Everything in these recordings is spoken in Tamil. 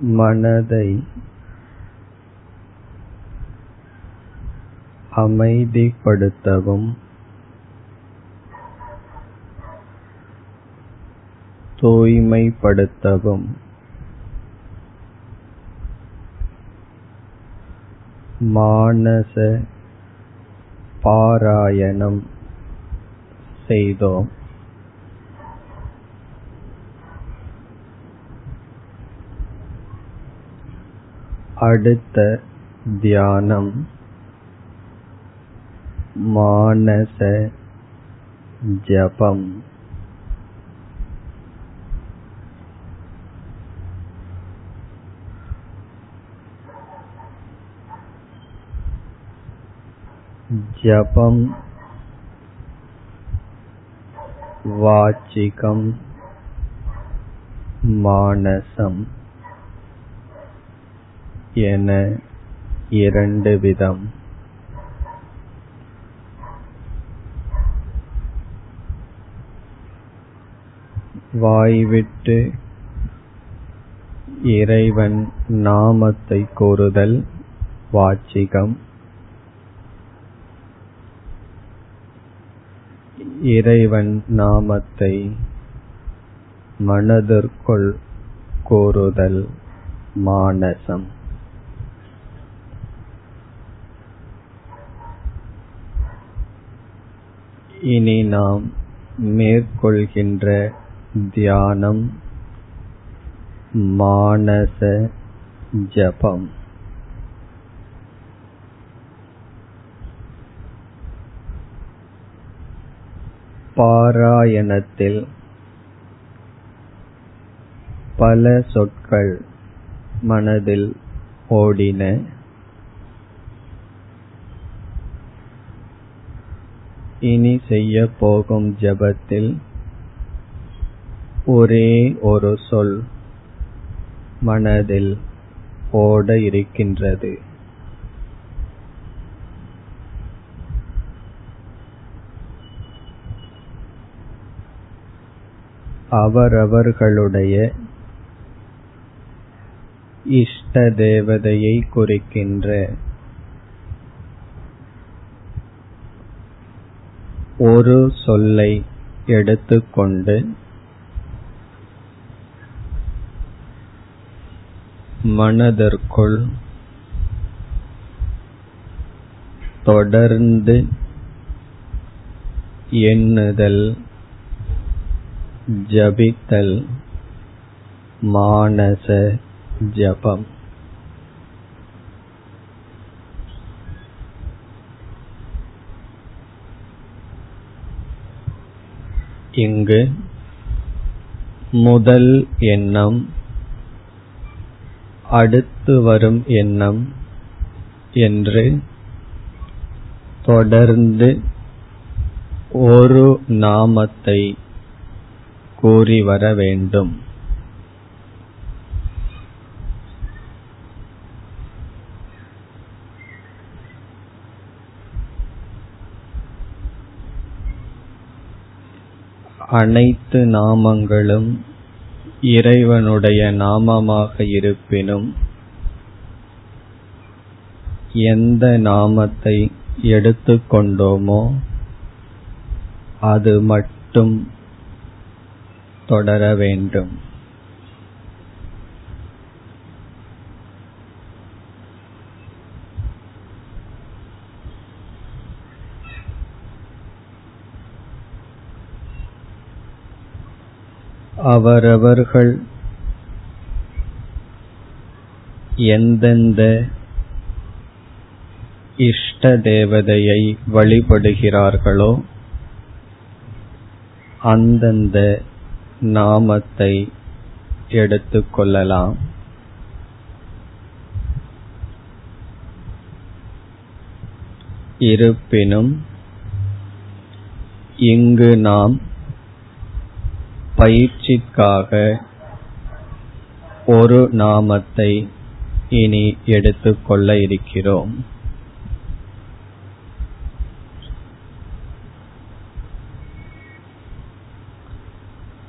மனதை அமைதிப்படுத்தவும் தூய்மைப்படுத்தவும் மானச பாராயணம் செய்தோம். அடுத்த தியானம். மானச ஜபம். ஜபம். வாச்சிகம். மானசம். என இரண்டு விதம். வாய்விட்டு இறைவன் நாமத்தை கூறுதல் வாச்சிகம். இறைவன் நாமத்தை மனதிற்குள் கூறுதல் மானசம். இனி நாம் மேற்கொள்கின்ற தியானம் மானச ஜபம். பாராயணத்தில் பல சொற்கள் மனதில் ஓடின இனி செய்ய போகும் ஜபத்தில் ஒரே ஒரு சொல் மனதில் ஓட இருக்கின்றது. அவரவர்களுடைய இஷ்ட தேவதையை குறிக்கின்ற ஒரு சொல்லை எடுத்துக்கொண்டு மனதிற்குள் தொடர்ந்து எண்ணுதல் ஜபித்தல் மானச ஜபம். இங்கு முதல் எண்ணம் அடுத்து வரும் எண்ணம் என்று தொடர்ந்து ஒரு நாமத்தை கூறி வர வேண்டும். அனைத்து நாமங்களும் இறைவனுடைய நாமமாக இருப்பினும் எந்த நாமத்தை எடுத்துக்கொண்டோமோ அது மட்டும் தொடர வேண்டும். அவரவர்கள் எந்தெந்த இஷ்ட தேவதையை வழிபடுகிறார்களோ அந்தந்த நாமத்தை எடுத்துக்கொள்ளலாம் இருப்பினும் இங்கு நாம் பயிற்சிக்காக ஒரு நாமத்தை இனி எடுத்துக்கொள்ள இருக்கிறோம்.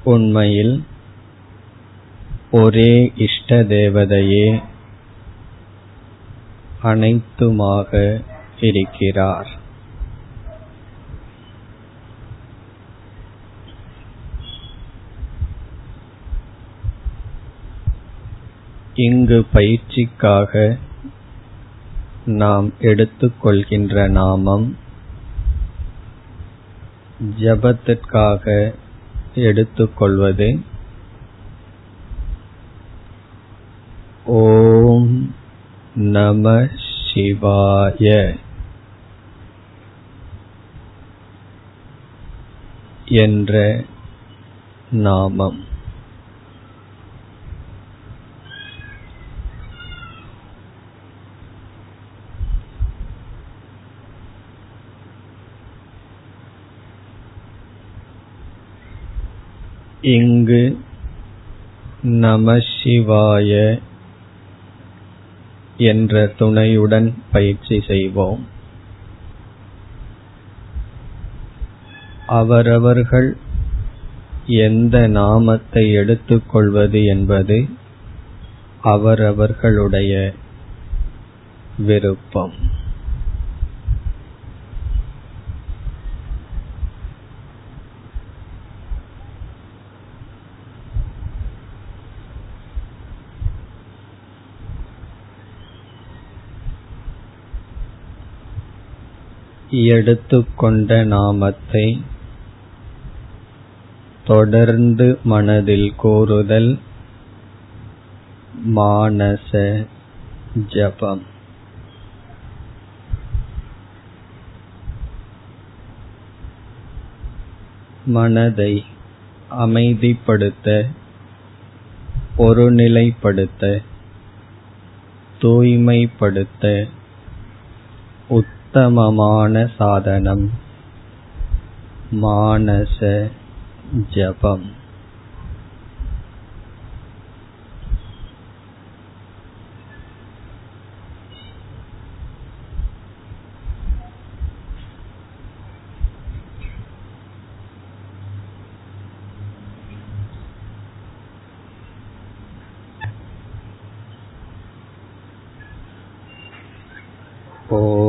உண்மையில் ஒரே இஷ்ட தேவதையே அனைத்துமாக இருக்கிறார். இங்கு பயிற்சிக்காக நாம் எடுத்துக்கொள்கின்ற நாமம் ஜபத்திற்காக எடுத்துக்கொள்வது ஓம் நம சிவாய. என்ற நாமம். இங்கு நமசிவாய என்ற துணையுடன் பயிற்சி செய்வோம். அவரவர்கள் எந்த நாமத்தை எடுத்துக்கொள்வது என்பது அவரவர்களுடைய விருப்பம். எடுத்துக்கொண்ட நாமத்தை தொடர்ந்து மனதில் கூறுதல் மானச ஜபம். மனதை அமைதிப்படுத்த ஒருநிலைப்படுத்த தூய்மைப்படுத்த உத்தமமான சாதனம். மானச ஜபம். ॐ